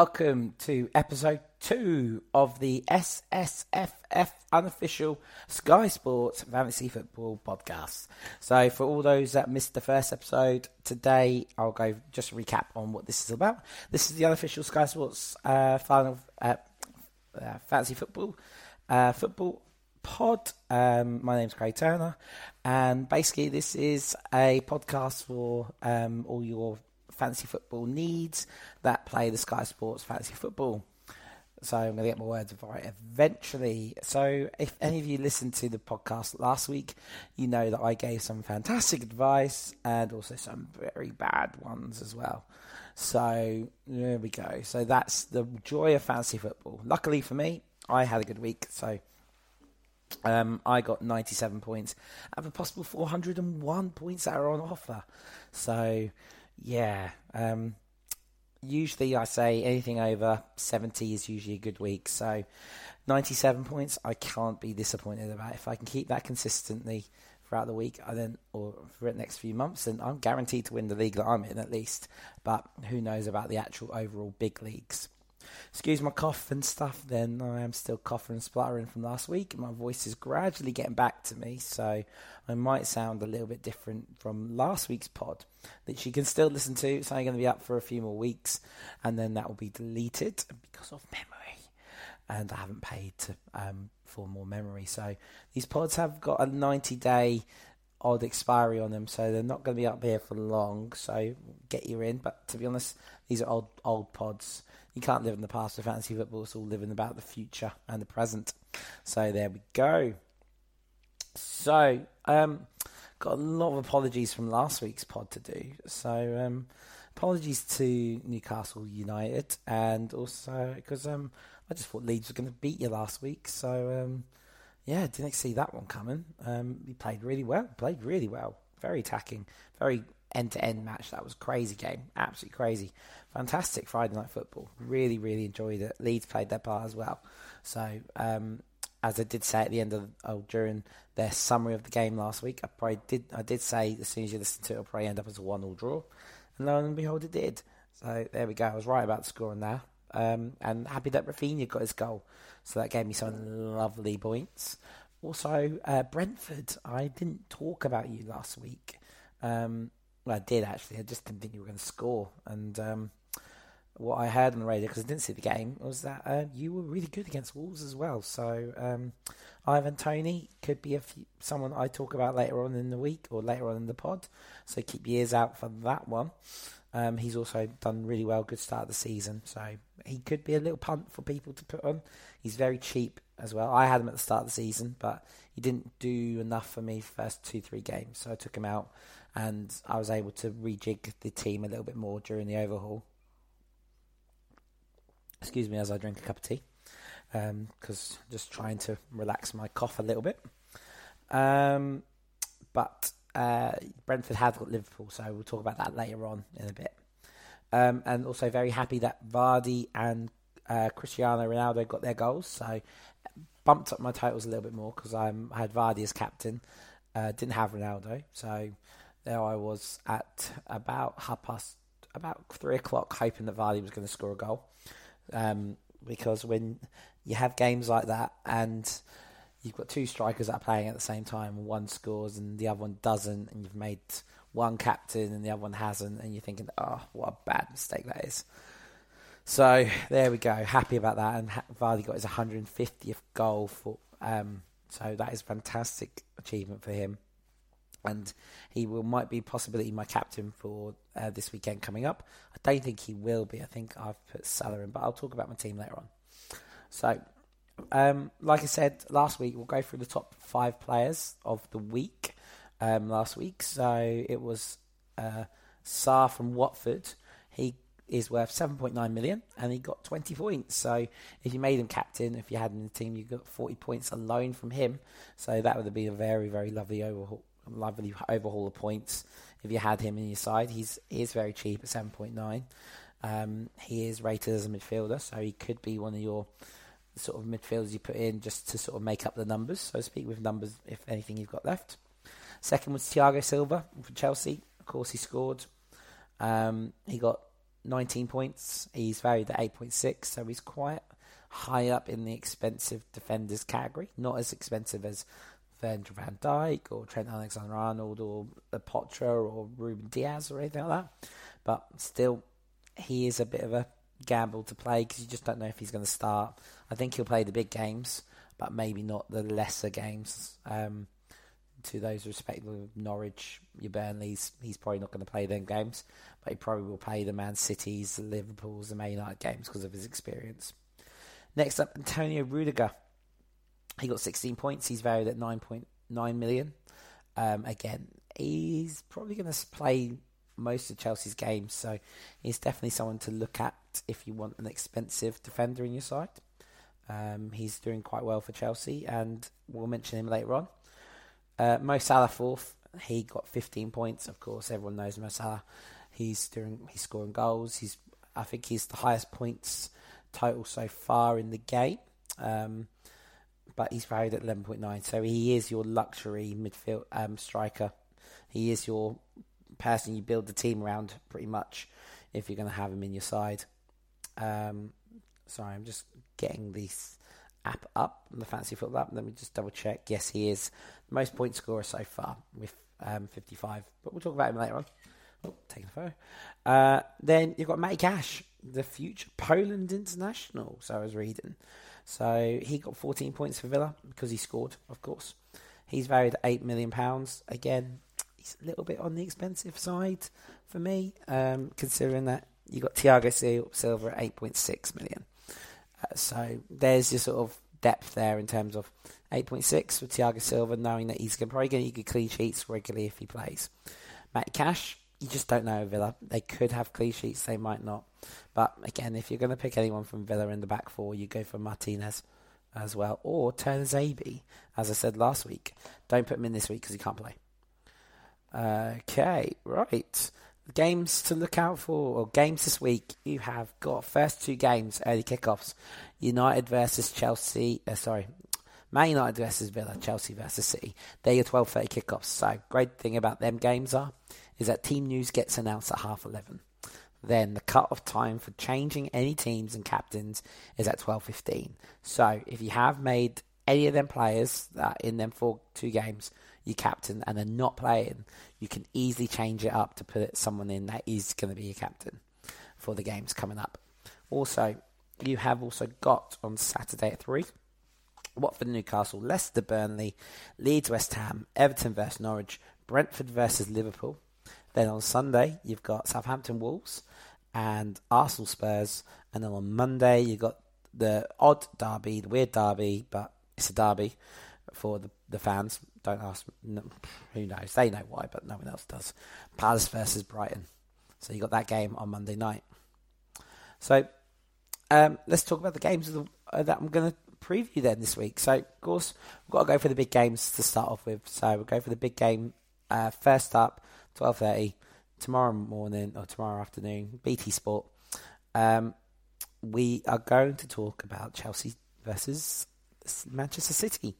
Welcome to episode two of the SSFF unofficial Sky Sports Fantasy Football podcast. So, for all those that missed the first episode, today I'll go just recap on what this is about. This is the unofficial Sky Sports uh, final uh, uh, fantasy football uh, football pod. Um, my name's Craig Turner, and basically this is a podcast for um, all your fantasy football needs that play the Sky Sports fantasy football. So I'm going to get my words right eventually. So if any of you listened to the podcast last week, you know that I gave some fantastic advice and also some very bad ones as well. So there we go. So that's the joy of fantasy football. Luckily for me, I had a good week. So um, I got 97 points out of a possible 401 points that are on offer. So yeah. Um, usually I say anything over 70 is usually a good week. So 97 points, I can't be disappointed about. If I can keep that consistently throughout the week, I then or for the next few months, then I'm guaranteed to win the league that I'm in at least. But who knows about the actual overall big leagues? Excuse my cough and stuff, then I am still coughing and spluttering from last week. My voice is gradually getting back to me, so I might sound a little bit different from last week's pod that you can still listen to. It's only going to be up for a few more weeks, and then that will be deleted because of memory. And I haven't paid to, um, for more memory. So these pods have got a 90 day odd expiry on them, so they're not going to be up here for long. So get you in. But to be honest, these are old old pods you can't live in the past with fantasy football. It's all living about the future and the present. So there we go. So, um, got a lot of apologies from last week's pod to do. So, um, apologies to Newcastle United, and also because um, I just thought Leeds were going to beat you last week. So, um, yeah, didn't see that one coming. Um, he played really well. Played really well. Very attacking. Very end to end match. That was crazy game. Absolutely crazy fantastic Friday night football. Really, really enjoyed it. Leeds played their part as well. So, um, as I did say at the end of oh, during their summary of the game last week, I probably did I did say as soon as you listen to it, it'll probably end up as a one-all draw, and lo and behold, it did. So there we go. I was right about scoring there, um, and happy that Raphinha got his goal. So that gave me some lovely points. Also, uh, Brentford. I didn't talk about you last week. Um, well, I did actually. I just didn't think you were going to score, and um, what I heard on the radio because I didn't see the game was that uh, you were really good against Wolves as well. So um, Ivan Toney could be a few, someone I talk about later on in the week or later on in the pod. So keep your ears out for that one. Um, he's also done really well, good start of the season. So he could be a little punt for people to put on. He's very cheap as well. I had him at the start of the season, but he didn't do enough for me first two three games. So I took him out, and I was able to rejig the team a little bit more during the overhaul. Excuse me as I drink a cup of tea, because um, just trying to relax my cough a little bit. Um, but uh, Brentford have got Liverpool, so we'll talk about that later on in a bit. Um, and also very happy that Vardy and uh, Cristiano Ronaldo got their goals, so bumped up my totals a little bit more because I had Vardy as captain, uh, didn't have Ronaldo, so there I was at about half past, about three o'clock, hoping that Vardy was going to score a goal. Um, because when you have games like that and you've got two strikers that are playing at the same time, and one scores and the other one doesn't, and you've made one captain and the other one hasn't, and you're thinking, oh, what a bad mistake that is. So there we go. Happy about that, and Vardy got his 150th goal for. Um, so that is a fantastic achievement for him and he will might be possibly my captain for uh, this weekend coming up. I don't think he will be. I think I've put Salah in, but I'll talk about my team later on. So, um, like I said last week, we'll go through the top five players of the week. Um, last week, so it was uh, Sarr from Watford. He is worth 7.9 million and he got 20 points. So if you made him captain, if you had him in the team, you got 40 points alone from him. So that would be a very, very lovely overhaul, lovely overhaul of points if you had him in your side. He's he is very cheap at seven point nine. Um, he is rated as a midfielder, so he could be one of your sort of midfielders you put in just to sort of make up the numbers, so to speak, with numbers if anything you've got left. Second was Thiago Silva for Chelsea. Of course, he scored. Um, he got 19 points. He's valued at 8.6, so he's quite high up in the expensive defenders category. Not as expensive as Virgil van Dijk or Trent Alexander-Arnold or Potra or Ruben Dias or anything like that. But still, he is a bit of a gamble to play because you just don't know if he's going to start. I think he'll play the big games, but maybe not the lesser games. Um, to those respective Norwich, your Burnleys, he's probably not going to play them games, but he probably will play the Man Cities, Liverpools, the Man United games because of his experience. Next up, Antonio Rudiger. He got 16 points. He's valued at 9.9 million. Um, again, he's probably going to play most of Chelsea's games, so he's definitely someone to look at if you want an expensive defender in your side. Um, he's doing quite well for Chelsea, and we'll mention him later on. Uh, Mo Salah fourth. He got 15 points. Of course, everyone knows Mo Salah. He's doing. He's scoring goals. He's. I think he's the highest points total so far in the game. Um, but he's valued at 11.9. So he is your luxury midfield um, striker. He is your person you build the team around pretty much if you're going to have him in your side. Um, sorry, I'm just getting this app up, the fancy football app. Let me just double check. Yes, he is the most point scorer so far with um, 55. But we'll talk about him later on. Oh, taking a photo. Uh, then you've got Matty Cash, the future Poland international. So I was reading. So he got 14 points for Villa because he scored, of course. He's valued at £8 million. Again, he's a little bit on the expensive side for me, um, considering that you got Thiago Silva at 8.6 million. Uh, so there's your sort of depth there in terms of 8.6 for Thiago Silva, knowing that he's probably going to get clean sheets regularly if he plays. Matt Cash, you just don't know Villa. They could have clean sheets, they might not. But again, if you're going to pick anyone from Villa in the back four, you go for Martinez as well, or Tuanzebe, as I said last week. Don't put him in this week because he can't play. Okay, right. Games to look out for, or games this week. You have got first two games, early kickoffs. United versus Chelsea. Uh, sorry, Man United versus Villa, Chelsea versus City. They're your 12.30 kickoffs. So, great thing about them games are, is that team news gets announced at half 11. Then the cut-off time for changing any teams and captains is at 12.15. So, if you have made any of them players that in them for two games, you captain, and they're not playing, you can easily change it up to put someone in that is going to be your captain for the games coming up. Also, you have also got on Saturday at 3 Watford Newcastle, Leicester Burnley, Leeds West Ham, Everton versus Norwich, Brentford versus Liverpool. Then on Sunday, you've got Southampton Wolves and Arsenal Spurs. And then on Monday, you've got the odd derby, the weird derby, but it's a derby for the, the fans. Don't ask. No, who knows? They know why, but no one else does. Palace versus Brighton. So you got that game on Monday night. So um, let's talk about the games the, uh, that I'm going to preview then this week. So of course we've got to go for the big games to start off with. So we'll go for the big game uh, first up, twelve thirty tomorrow morning or tomorrow afternoon. BT Sport. Um, we are going to talk about Chelsea versus Manchester City.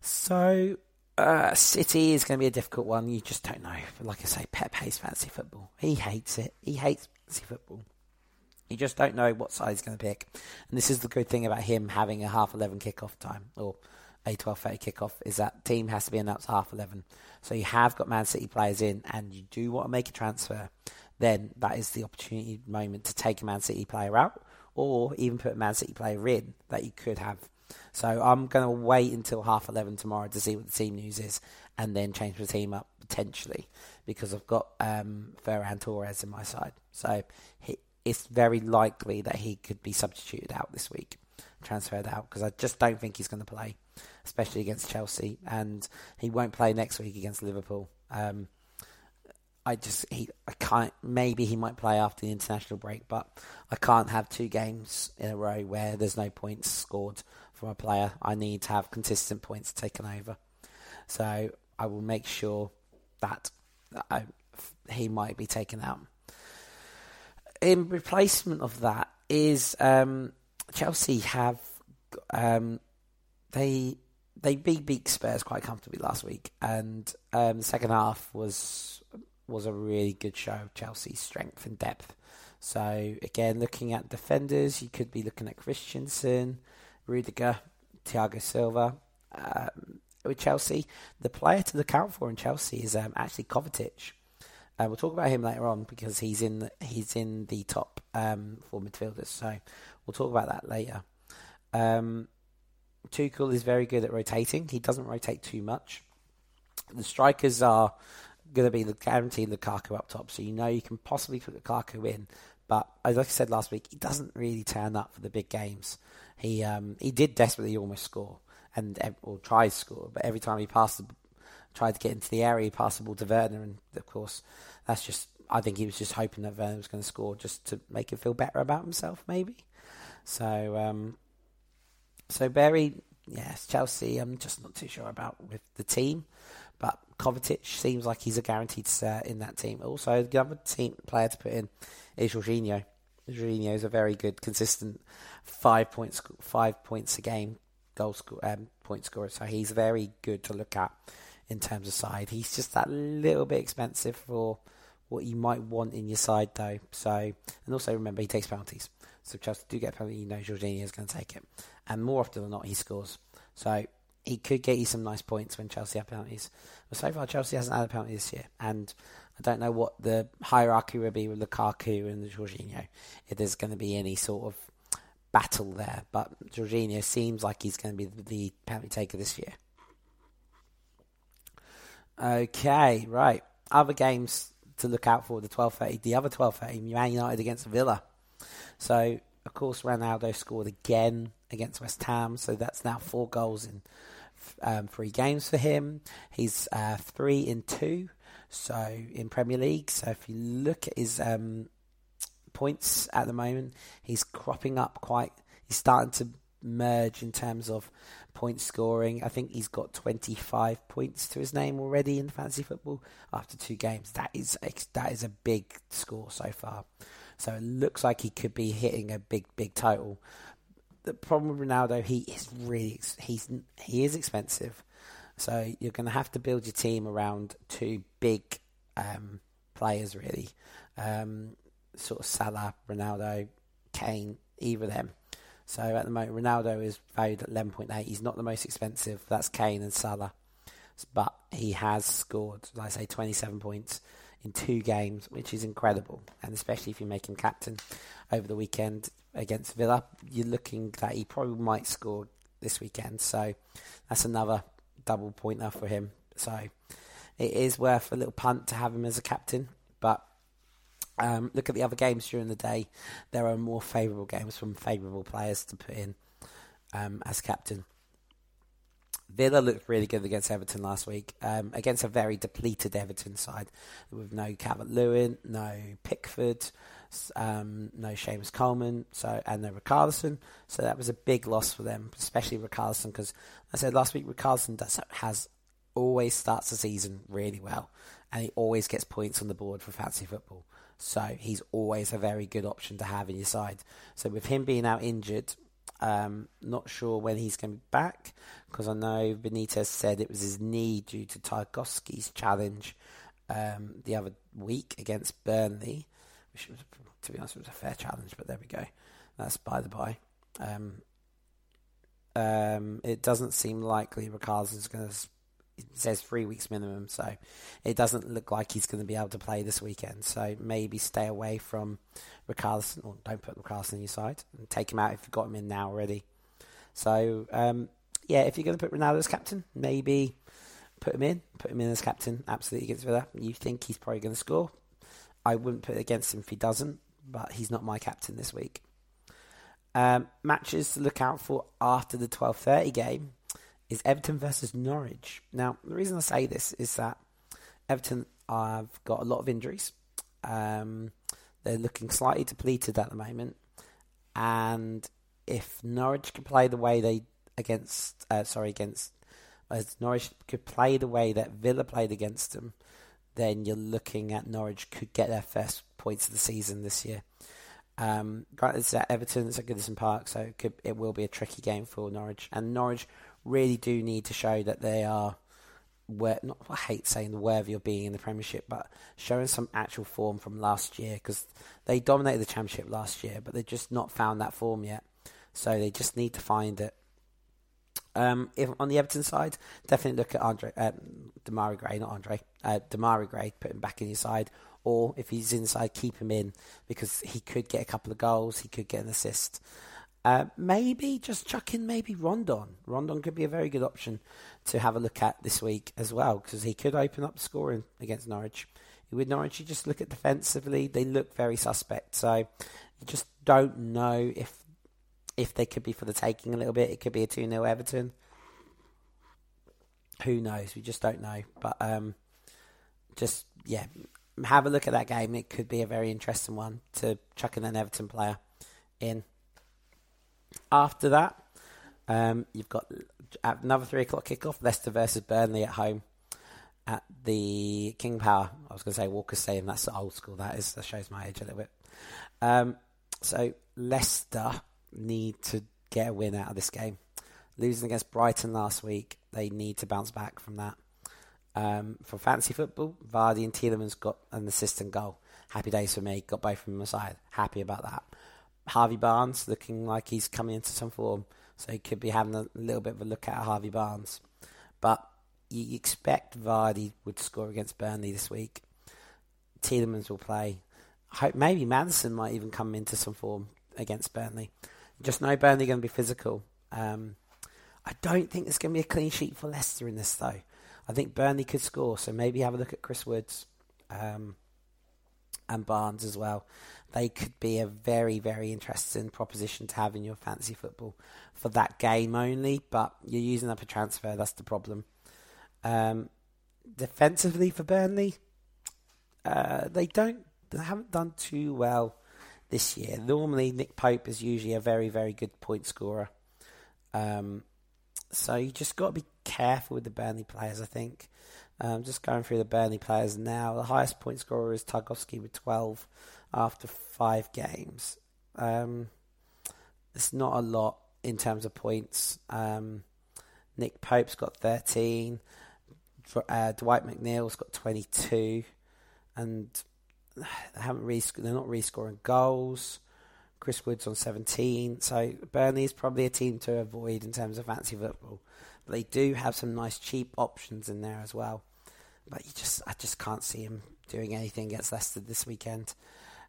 So, uh, City is going to be a difficult one. You just don't know. Like I say, Pep hates fancy football. He hates it. He hates fancy football. You just don't know what side he's going to pick. And this is the good thing about him having a half 11 kickoff time, or a 12.30 kickoff, is that team has to be announced half 11. So you have got Man City players in, and you do want to make a transfer, then that is the opportunity moment to take a Man City player out, or even put a Man City player in that you could have so I'm going to wait until half 11 tomorrow to see what the team news is and then change the team up potentially because I've got um, Ferran Torres in my side. So he, it's very likely that he could be substituted out this week, transferred out, because I just don't think he's going to play, especially against Chelsea. And he won't play next week against Liverpool. Um, I just he I can't maybe he might play after the international break, but I can't have two games in a row where there's no points scored from a player. I need to have consistent points taken over. So I will make sure that I, he might be taken out. In replacement of that is um, Chelsea have um, they they beat Spurs quite comfortably last week, and um, the second half was was a really good show of Chelsea's strength and depth. So again, looking at defenders, you could be looking at Christensen, Rudiger, Thiago Silva. Um, with Chelsea, the player to look out for in Chelsea is um, actually Kovacic. Uh, we'll talk about him later on because he's in he's in the top um, for midfielders. So we'll talk about that later. Um, Tuchel is very good at rotating. He doesn't rotate too much. The strikers are going to be the guaranteed Lukaku up top, so you know you can possibly put Lukaku in. But as I said last week, he doesn't really turn up for the big games. He um, he did desperately almost score and or try to score, but every time he passed, the, tried to get into the area, ball to Werner, and of course that's just. I think he was just hoping that Werner was going to score just to make him feel better about himself, maybe. So um, so Berry, yes, Chelsea. I'm just not too sure about with the team, but Kovacic seems like he's a guaranteed start in that team. Also, the other team player to put in is Jorginho. Jorginho is a very good, consistent five points, five points a game goal score, um, point scorer. So he's very good to look at in terms of side. He's just that little bit expensive for what you might want in your side, though. So and also remember he takes penalties. So Chelsea do get a penalty, you know Jorginho is going to take it and more often than not, he scores. So he could get you some nice points when Chelsea have penalties. But so far, Chelsea hasn't had a penalty this year, and I don't know what the hierarchy will be with Lukaku and Jorginho. If there's going to be any sort of battle there, but Jorginho seems like he's going to be the penalty taker this year. Okay, right. Other games to look out for the 12:30. The other 12:30, Man United against Villa. So of course, Ronaldo scored again against West Ham, so that's now four goals in um, three games for him. He's uh, three in two, so in Premier League. So if you look at his um, points at the moment, he's cropping up quite. He's starting to merge in terms of point scoring. I think he's got 25 points to his name already in fantasy football after two games. That is that is a big score so far. So it looks like he could be hitting a big, big total. The problem with Ronaldo, he is really he's he is expensive. So you're going to have to build your team around two big um, players, really. Um, sort of Salah, Ronaldo, Kane, either of them. So at the moment, Ronaldo is valued at 11.8. He's not the most expensive. That's Kane and Salah. But he has scored, like I say, 27 points in two games, which is incredible. And especially if you make him captain over the weekend against Villa, you're looking that he probably might score this weekend. So that's another double pointer for him. So it is worth a little punt to have him as a captain. But um, look at the other games during the day. There are more favourable games from favourable players to put in um, as captain. Villa looked really good against Everton last week, um, against a very depleted Everton side with no Calvert Lewin, no Pickford, um, no Seamus Coleman, so and no Richarlison. So that was a big loss for them, especially Richarlison, because I said last week Richarlison does, has always starts the season really well, and he always gets points on the board for fantasy football. So he's always a very good option to have in your side. So with him being out injured, um, not sure when he's going to be back because I know Benitez said it was his knee due to Tarkowski's challenge um, the other week against Burnley, which was, to be honest, was a fair challenge, but there we go. That's by the by. Um, um, it doesn't seem likely is going to says three weeks minimum, so it doesn't look like he's going to be able to play this weekend. So maybe stay away from Richarlison, or don't put Richarlison in your side, and take him out if you've got him in now already. So um, yeah, if you're going to put Ronaldo as captain, maybe put him in, put him in as captain, absolutely against Villa. You think he's probably going to score? I wouldn't put it against him if he doesn't, but he's not my captain this week. Um, matches to look out for after the 12:30 game is Everton versus Norwich. Now, the reason I say this is that Everton have got a lot of injuries. Um, they're looking slightly depleted at the moment, and if Norwich can play the way they against, uh, sorry, against as Norwich could play the way that Villa played against them, then you're looking at Norwich could get their first points of the season this year. Um, granted, it's at Everton, it's at Goodison Park, so it, could, it will be a tricky game for Norwich. And Norwich really do need to show that they are where not I hate saying the worthy of being in the Premiership, but showing some actual form from last year because they dominated the Championship last year, but they've just not found that form yet. So they just need to find it. Um, if on the Everton side, definitely look at Andre uh, Demarai Gray, not Andre uh, Demarai Gray, put him back in your side, or if he's inside, keep him in because he could get a couple of goals, he could get an assist. Uh, maybe just chuck in maybe Rondon. Rondon could be a very good option to have a look at this week as well because he could open up scoring against Norwich. With Norwich, you just look at defensively; they look very suspect. So you just don't know if if they could be for the taking a little bit. It could be a 2 0 Everton. Who knows? We just don't know. But um, just, yeah, have a look at that game. It could be a very interesting one to chuck in an Everton player in. After that, um, you've got another three o'clock kickoff: Leicester versus Burnley at home at the King Power. I was going to say Walker Stadium. That's old school. That is. That shows my age a little bit. Um, so Leicester need to get a win out of this game. Losing against Brighton last week, they need to bounce back from that. Um, for fantasy football, Vardy and Tielemans got an assist and goal. Happy days for me. Got both from the side. Happy about that. Harvey Barnes looking like he's coming into some form, so he could be having a little bit of a look at Harvey Barnes. But you expect Vardy would score against Burnley this week. Tielemans will play. Hope maybe Maddison might even come into some form against Burnley. Just know Burnley going to be physical. Um, I don't think there's going to be a clean sheet for Leicester in this though. I think Burnley could score, so maybe have a look at Chris Woods um, and Barnes as well they could be a very, very interesting proposition to have in your fantasy football for that game only. But you're using up a transfer, that's the problem. Um, defensively for Burnley, uh, they don't, they haven't done too well this year. Normally, Nick Pope is usually a very, very good point scorer. Um, so you just got to be careful with the Burnley players, I think. Um, just going through the Burnley players now. The highest point scorer is Tarkowski with 12 after five games. Um, it's not a lot in terms of points. Um, Nick Pope's got 13. Uh, Dwight McNeil's got 22. And they haven't really, they're not really scoring goals. Chris Woods on 17. So Burnley is probably a team to avoid in terms of fancy football. But they do have some nice cheap options in there as well. But you just, I just can't see him doing anything against Leicester this weekend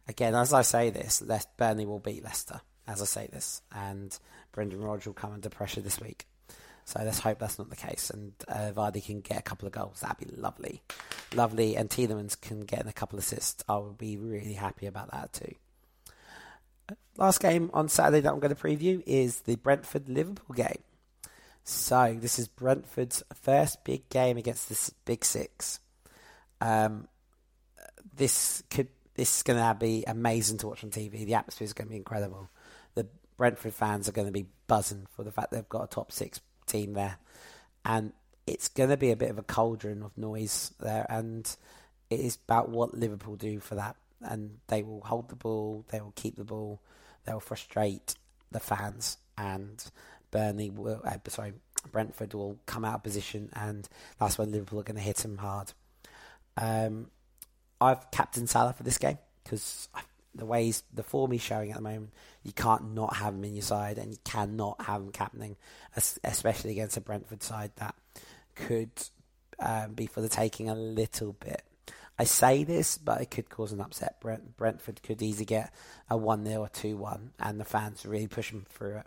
again, as I say this, Le- Burnley will beat Leicester. As I say this, and Brendan Rodgers will come under pressure this week. So let's hope that's not the case, and uh, Vardy can get a couple of goals. That'd be lovely, lovely. And Tielemans can get a couple of assists. I would be really happy about that too. Last game on Saturday that I'm going to preview is the Brentford Liverpool game. So this is Brentford's first big game against the Big Six. Um, this could this is going to be amazing to watch on TV. The atmosphere is going to be incredible. The Brentford fans are going to be buzzing for the fact they've got a top six team there, and it's going to be a bit of a cauldron of noise there. And it is about what Liverpool do for that, and they will hold the ball, they will keep the ball, they will frustrate the fans, and Burnley will, uh, sorry, Brentford will come out of position, and that's when Liverpool are going to hit them hard. Um, I've captain Salah for this game because the way he's, the form he's showing at the moment, you can't not have him in your side, and you cannot have him captaining, especially against a Brentford side that could um, be for the taking a little bit. I say this, but it could cause an upset. Brent, Brentford could easily get a 1 0 or 2 1, and the fans really push them through it.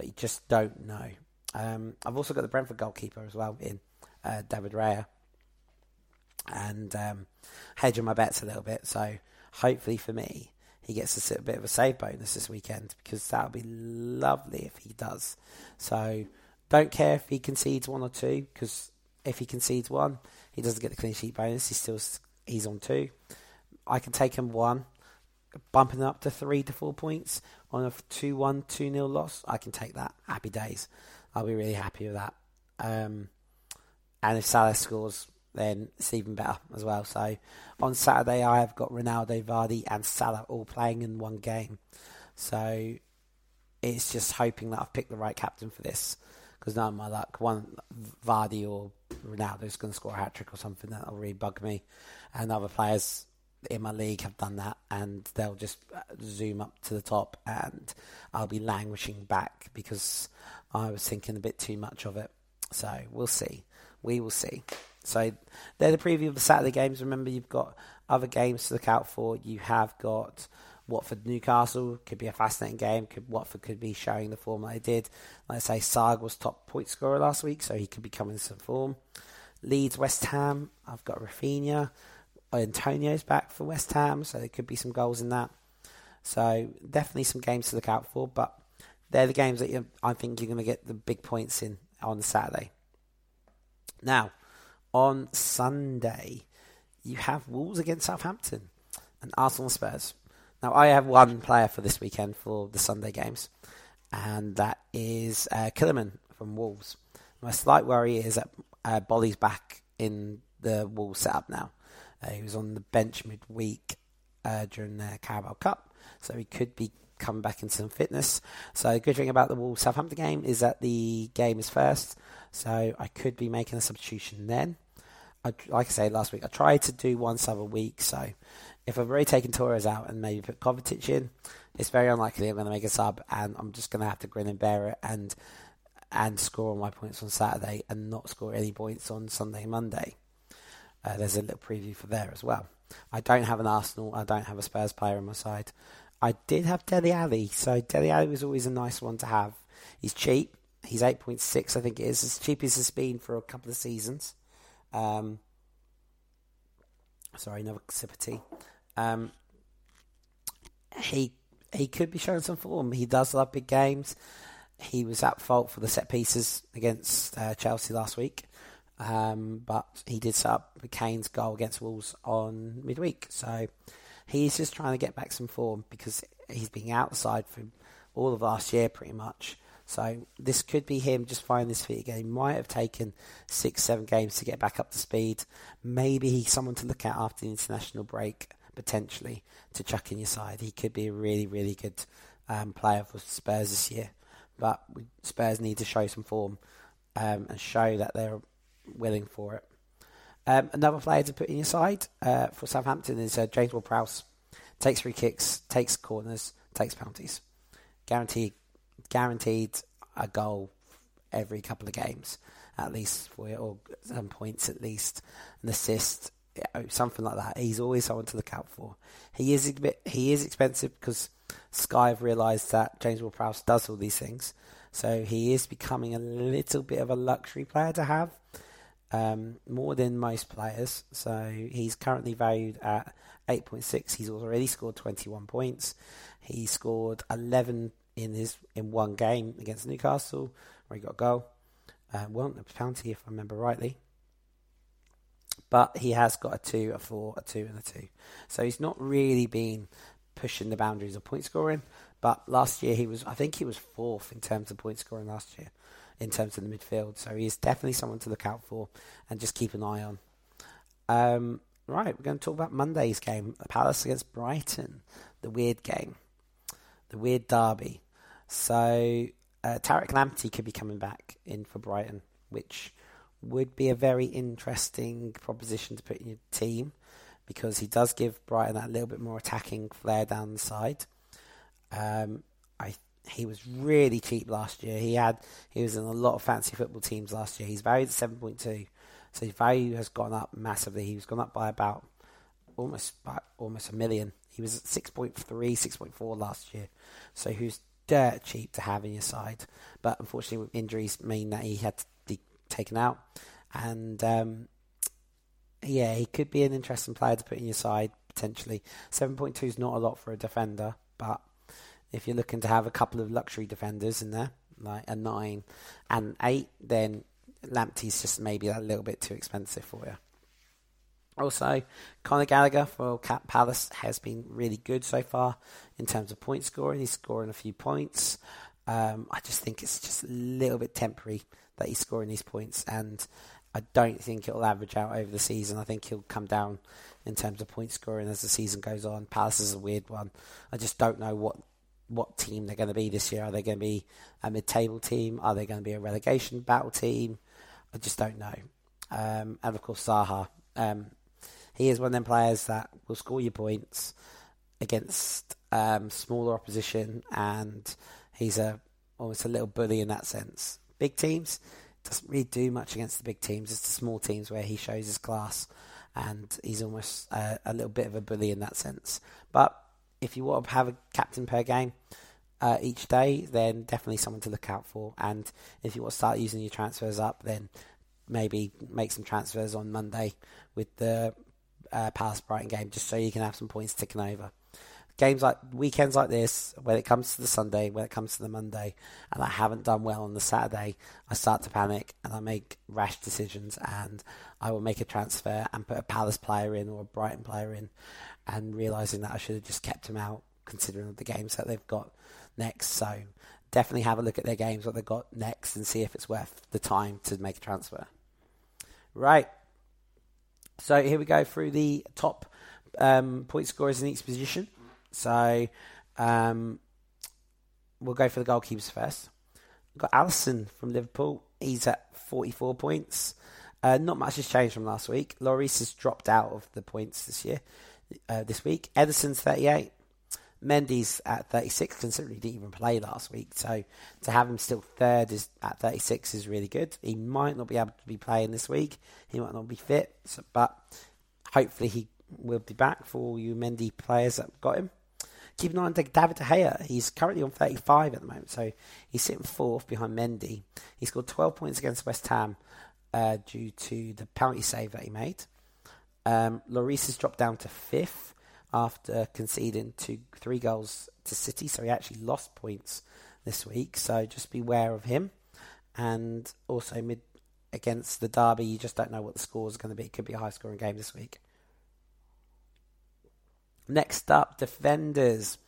But you just don't know. Um, I've also got the Brentford goalkeeper as well in uh, David Raya and um, hedging my bets a little bit. So hopefully for me, he gets a bit of a save bonus this weekend because that would be lovely if he does. So don't care if he concedes one or two because if he concedes one, he doesn't get the clean sheet bonus. He's still he's on two. I can take him one, bumping up to three to four points on a 2 1, 2 0 loss. I can take that. Happy days. I'll be really happy with that. Um, and if Salah scores then it's even better as well. So on Saturday, I have got Ronaldo, Vardy, and Salah all playing in one game. So it's just hoping that I've picked the right captain for this because none of my luck. One Vardy or Ronaldo's going to score a hat trick or something that'll really bug me, and other players in my league have done that, and they'll just uh, zoom up to the top, and I'll be languishing back because I was thinking a bit too much of it. So we'll see. We will see. So they're the preview of the Saturday games. Remember, you've got other games to look out for. You have got Watford Newcastle could be a fascinating game. Could Watford could be showing the form that they did. Like I say, Sarr was top point scorer last week, so he could be coming some form. Leeds West Ham. I've got Raphinha. Antonio's back for West Ham, so there could be some goals in that. So definitely some games to look out for, but they're the games that I think you're going to get the big points in on Saturday. Now, on Sunday, you have Wolves against Southampton and Arsenal Spurs. Now, I have one player for this weekend for the Sunday games, and that is uh, Kilman from Wolves. My slight worry is that uh, Boly's back in the Wolves setup now. Uh, he was on the bench midweek uh, during the Carabao Cup, so he could be coming back into some fitness. So, the good thing about the Wolves Southampton game is that the game is first, so I could be making a substitution then. I, like I said last week, I tried to do one sub a week, so if I've already taken Torres out and maybe put Kovacic in, it's very unlikely I'm going to make a sub, and I'm just going to have to grin and bear it and and score all my points on Saturday and not score any points on Sunday and Monday. Uh, there's a little preview for there as well. I don't have an Arsenal. I don't have a Spurs player on my side. I did have Dele Alli, so Dele Alli was always a nice one to have. He's cheap. He's 8.6, I think it is. As cheap as it's been for a couple of seasons. Um, sorry, another sip of tea. Um, he he could be showing some form. He does love big games. He was at fault for the set pieces against uh, Chelsea last week, um, but he did set up Kane's goal against Wolves on midweek. So he's just trying to get back some form because he's been outside for all of last year pretty much. So this could be him just finding his feet again. He might have taken six, seven games to get back up to speed. Maybe he's someone to look at after the international break potentially to chuck in your side. He could be a really, really good um, player for Spurs this year. But Spurs need to show some form um, and show that they're willing for it. Um, another player to put in your side uh, for Southampton is uh, James Ward-Prowse. Takes free kicks, takes corners, takes penalties. Guaranteed, guaranteed a goal every couple of games, at least for you, or some points at least, an assist something like that. He's always someone to look out for. He is a bit, he is expensive because Sky have realised that James Ward-Prowse does all these things, so he is becoming a little bit of a luxury player to have, um, more than most players. So he's currently valued at 8.6. He's already scored 21 points. He scored 11 in his in one game against Newcastle, where he got a goal. Uh, well, a penalty, if I remember rightly but he has got a two, a four, a two, and a two. So he's not really been pushing the boundaries of point scoring. But last year he was, I think he was fourth in terms of point scoring last year, in terms of the midfield. So he's definitely someone to look out for and just keep an eye on. Um, right, we're going to talk about Monday's game, Palace against Brighton, the weird game, the weird derby. So uh, Tariq Lamptey could be coming back in for Brighton, which would be a very interesting proposition to put in your team because he does give Brighton that little bit more attacking flair down the side. Um, I he was really cheap last year. He had he was in a lot of fancy football teams last year. He's valued at seven point two, so his value has gone up massively. He's gone up by about almost by almost a million. He was at 6.3, 6.4 last year, so he was dirt cheap to have in your side. But unfortunately, injuries mean that he had to be taken out. And um, yeah, he could be an interesting player to put in your side potentially. 7.2 is not a lot for a defender, but if you're looking to have a couple of luxury defenders in there, like a 9 and 8, then Lamptey's just maybe a little bit too expensive for you. Also, Conor Gallagher for Cap Palace has been really good so far in terms of point scoring. He's scoring a few points. Um, I just think it's just a little bit temporary that he's scoring these points, and I don't think it'll average out over the season. I think he'll come down in terms of point scoring as the season goes on. Palace is a weird one. I just don't know what what team they're going to be this year. Are they going to be a mid-table team? Are they going to be a relegation battle team? I just don't know. Um, and of course, Zaha. Um, he is one of them players that will score you points against um, smaller opposition, and he's a almost a little bully in that sense. Big teams doesn't really do much against the big teams. It's the small teams where he shows his class, and he's almost a, a little bit of a bully in that sense. But if you want to have a captain per game uh, each day, then definitely someone to look out for. And if you want to start using your transfers up, then maybe make some transfers on Monday with the uh, Palace Brighton game, just so you can have some points ticking over. Games like weekends like this, when it comes to the Sunday, when it comes to the Monday, and I haven't done well on the Saturday, I start to panic and I make rash decisions, and I will make a transfer and put a Palace player in or a Brighton player in, and realizing that I should have just kept him out, considering the games that they've got next. So definitely have a look at their games, what they've got next, and see if it's worth the time to make a transfer. Right. So here we go through the top um, point scorers in each position. So um, we'll go for the goalkeepers first. We've got Alisson from Liverpool. He's at 44 points. Uh, not much has changed from last week. Lloris has dropped out of the points this year, uh, this week. Ederson's 38. Mendy's at 36, considering he didn't even play last week. So to have him still third is at 36 is really good. He might not be able to be playing this week. He might not be fit, so, but hopefully he will be back for all you Mendy players that got him. Keep an eye on David De Gea. He's currently on 35 at the moment, so he's sitting fourth behind Mendy. He scored 12 points against West Ham uh, due to the penalty save that he made. Um, Lloris has dropped down to fifth after conceding two, three goals to City, so he actually lost points this week. So just beware of him. And also mid against the derby, you just don't know what the score is going to be. It could be a high scoring game this week. Next up, defenders.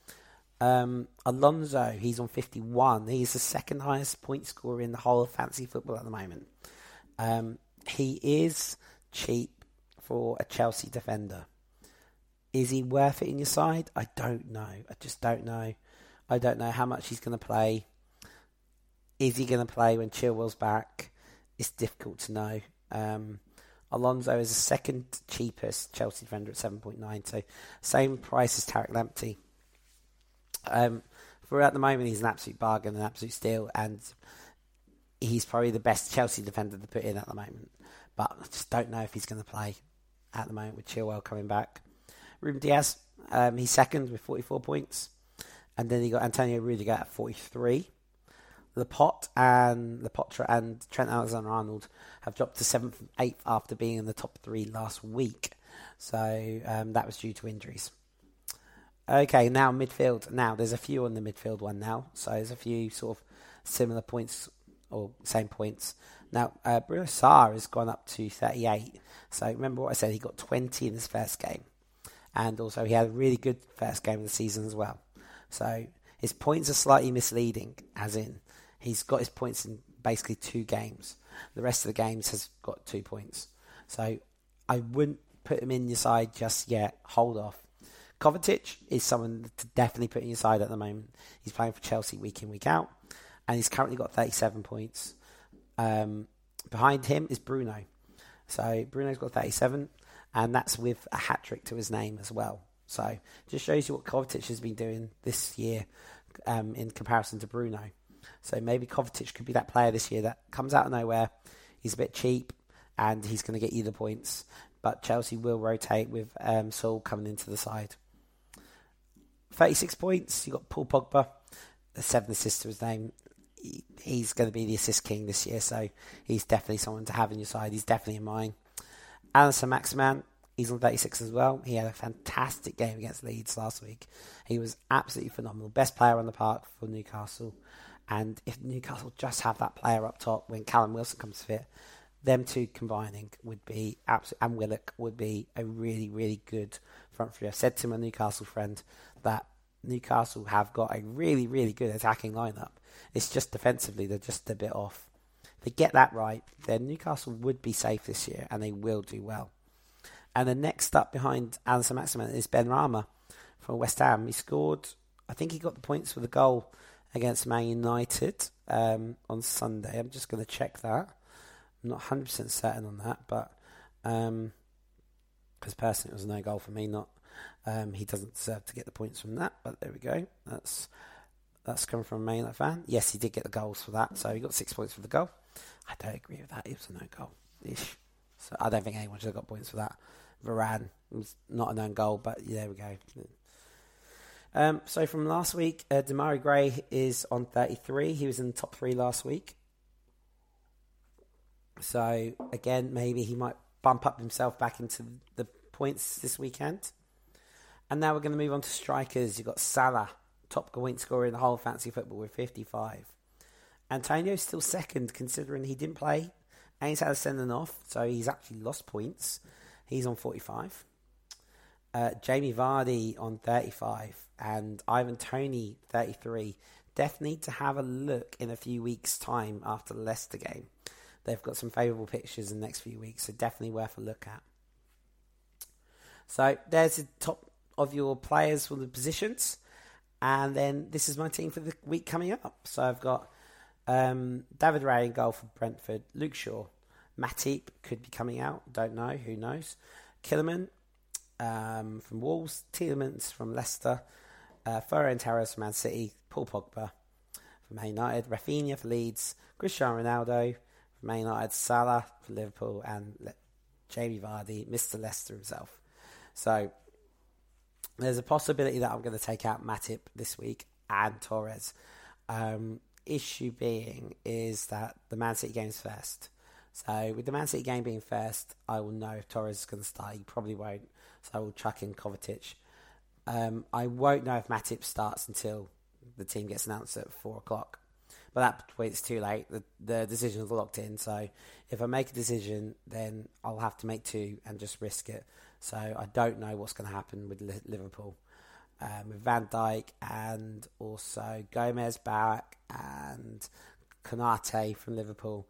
Um, Alonso, he's on 51. He's the second highest point scorer in the whole of fantasy football at the moment. Um, he is cheap for a Chelsea defender. Is he worth it in your side? I don't know. I just don't know. I don't know how much he's going to play. Is he going to play when Chilwell's back? It's difficult to know. Um, Alonso is the second cheapest Chelsea defender at 7.9, so same price as Tariq Lamptey. Um, for at the moment, he's an absolute bargain, an absolute steal, and he's probably the best Chelsea defender to put in at the moment. But I just don't know if he's going to play at the moment with Chilwell coming back. Ruben Dias, um, he's second with 44 points. And then you got Antonio Rudiger at 43. Laporte and Laporte and Trent Alexander-Arnold have dropped to seventh and eighth after being in the top three last week. So um, that was due to injuries. Okay, now midfield. Now there's a few on the midfield one now. So there's a few sort of similar points or same points. Now uh, Bruno Sarr has gone up to 38. So remember what I said? He got 20 in his first game and also he had a really good first game of the season as well. So his points are slightly misleading, as in he's got his points in basically two games. The rest of the games has got two points. So I wouldn't put him in your side just yet. Hold off. Kovacic is someone to definitely put in your side at the moment. He's playing for Chelsea week in, week out, and he's currently got 37 points. Um, behind him is Bruno. So Bruno's got 37 and that's with a hat trick to his name as well. So just shows you what Kovacic has been doing this year um, in comparison to Bruno. So maybe Kovacic could be that player this year that comes out of nowhere. He's a bit cheap and he's going to get you the points. But Chelsea will rotate with um, Saul coming into the side. 36 points. You've got Paul Pogba, the seventh assist to his name. He's going to be the assist king this year, so he's definitely someone to have in your side. He's definitely in mine. Allan Saint-Maximin, he's on 36 as well. He had a fantastic game against Leeds last week. He was absolutely phenomenal. Best player on the park for Newcastle. And if Newcastle just have that player up top when Callum Wilson comes fit, them two combining would be absolute, and Willock would be a really, really good front three. I've said to my Newcastle friend that Newcastle have got a really, really good attacking lineup. It's just defensively, they're just a bit off If they get that right, then Newcastle would be safe this year and they will do well. And the next up behind Allan Saint-Maximin is Benrahma from West Ham. He scored I think he got the points for the goal against Man United um, on Sunday. I'm just going to check that. I'm not 100% certain on that, but because um, personally it was no goal for me. Not um, he doesn't deserve to get the points from that, but there we go. That's that's coming from a United fan. Yes, he did get the goals for that, so he got six points for the goal. I don't agree with that. It was a no goal. Ish. So I don't think anyone should have got points for that. Varane was not a known goal, but yeah, there we go. Um, so from last week, uh, Demarai Gray is on 33. He was in the top three last week. So again, maybe he might bump up himself back into the points this weekend. And now we're going to move on to strikers. You've got Salah, top point scorer in the whole fantasy football with 55. Antonio's still second, considering he didn't play and he's had a sending off, so he's actually lost points. He's on 45. Uh, Jamie Vardy on 35 and Ivan Toney 33 definitely need to have a look in a few weeks' time after the Leicester game. They've got some favourable pictures in the next few weeks, so definitely worth a look at. So there's the top of your players for the positions, and then this is my team for the week coming up. So I've got um, David Raya in goal for Brentford, Luke Shaw, Matip could be coming out, don't know, who knows. Kilman um, from Wolves, Tielemans from Leicester, uh, Ferran Torres from Man City, Paul Pogba from Man United, Raphinha for Leeds, Cristiano Ronaldo from Man United, Salah for Liverpool, and Le- Jamie Vardy, Mr. Leicester himself. So there's a possibility that I'm going to take out Matip this week and Torres. Um, issue being is that the Man City game's first. So with the Man City game being first, I will know if Torres is going to start. He probably won't, so I will chuck in Kovacic. Um, I won't know if Matip starts until the team gets announced at four o'clock. But that point it's too late. The the decision's locked in. So if I make a decision, then I'll have to make two and just risk it. So I don't know what's going to happen with Liverpool. Um, with Van Dijk and also Gomez back and Konate from Liverpool.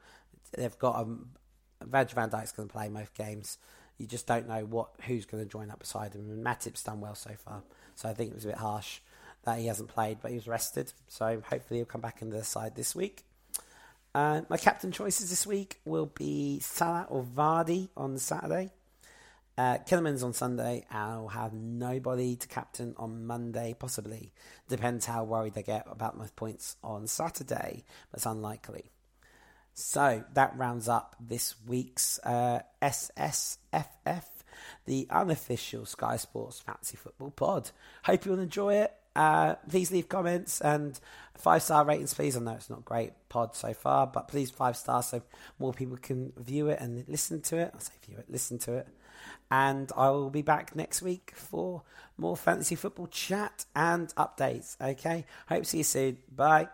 They've got um, Virgil Van Dijk's going to play most games. You just don't know what who's going to join up beside him. And Matip's done well so far, so I think it was a bit harsh that he hasn't played, but he was rested. So hopefully he'll come back into the side this week. Uh, my captain choices this week will be Salah or Vardy on Saturday. Uh, Kilman's on Sunday. I'll have nobody to captain on Monday, possibly. Depends how worried they get about my points on Saturday, it's unlikely. So that rounds up this week's uh, SSFF, the unofficial Sky Sports Fantasy Football Pod. Hope you'll enjoy it. Uh, please leave comments and five star ratings, please. I know it's not great pod so far, but please five stars so more people can view it and listen to it. I say view it, listen to it. And I will be back next week for more fantasy football chat and updates. Okay, hope to see you soon. Bye.